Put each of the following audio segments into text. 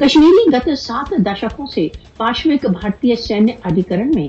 کشمیری گت سات دشکوں سے پاشوک بھارتی سینیہ ادھیکرن میں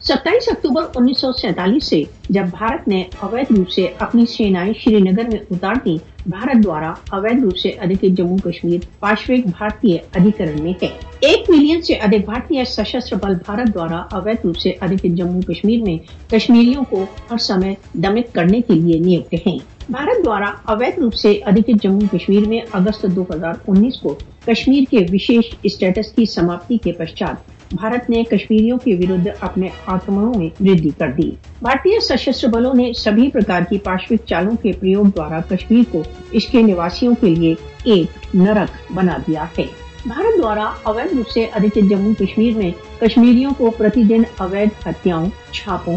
ستائیس اکتوبر انیس سو سینتالیس سے جب بھارت نے اویدھ روپ سے اپنی سینائیں شری نگر میں اتار دی بھارت دوارا اویدھ روپ سے ادھک جموں کشمیر پاشوک بھارتی ادھیکرن میں ہے۔ ایک ملین سے ادھک بھارتی سشستر بل بھارت دوارا اویدھ روپ سے ادھک جموں کشمیر میں کشمیریوں کو ہر سمے دمت کرنے کے لیے نیوکت ہیں۔ بھارت دوارا اویدھ روپ سے ادھک جموں کشمیر میں اگست دو ہزار انیس کو کشمیر کے وشیش اسٹیٹس کی سماپتی کے پشچات بھارت نے کشمیریوں کے ورد اپنے آکرمنوں میں ودی کر دی۔ بھارتی سشستر بلوں نے سبھی پرکار کی پاشوک چالوں کے پریوگ دوارا کشمیر کو اس کے نواسیوں کے لیے ایک نرک بنا دیا ہے۔ بھارت دوارا اویدھ روپ سے ادھک جموں کشمیر میں کشمیریوں کو پرتی دن اویدھ ہتیاؤں چھاپوں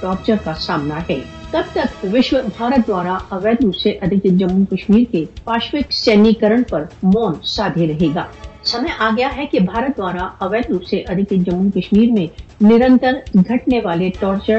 ٹارچر کا سامنا ہے۔ تب تک وشو بھارت دوارا اویدھ روپ سے ادھک جموں کشمیر کے پاشوک سینیکرن پر مون سادھے رہے گا۔ سمے آ گیا ہے کہ بھارت دوارا اویدھ روپ سے ادھک جموں کشمیر میں نرنتر گھٹنے والے ٹارچر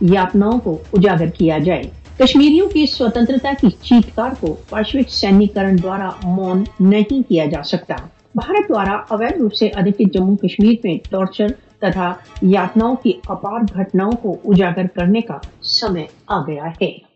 یاتناؤں کو اجاگر کیا جائے۔ کشمیریوں کی سوتنترتا کی چیتکار کو پاشوک سینیکرن دوارا مون نہیں کیا جا سکتا۔ بھارت دوارا اویدھ روپ سے ادھکت جموں کشمیر میں ٹارچر تتھا یاتناؤں کی اپار گھٹناؤں کو اجاگر کرنے کا سمے آ گیا ہے۔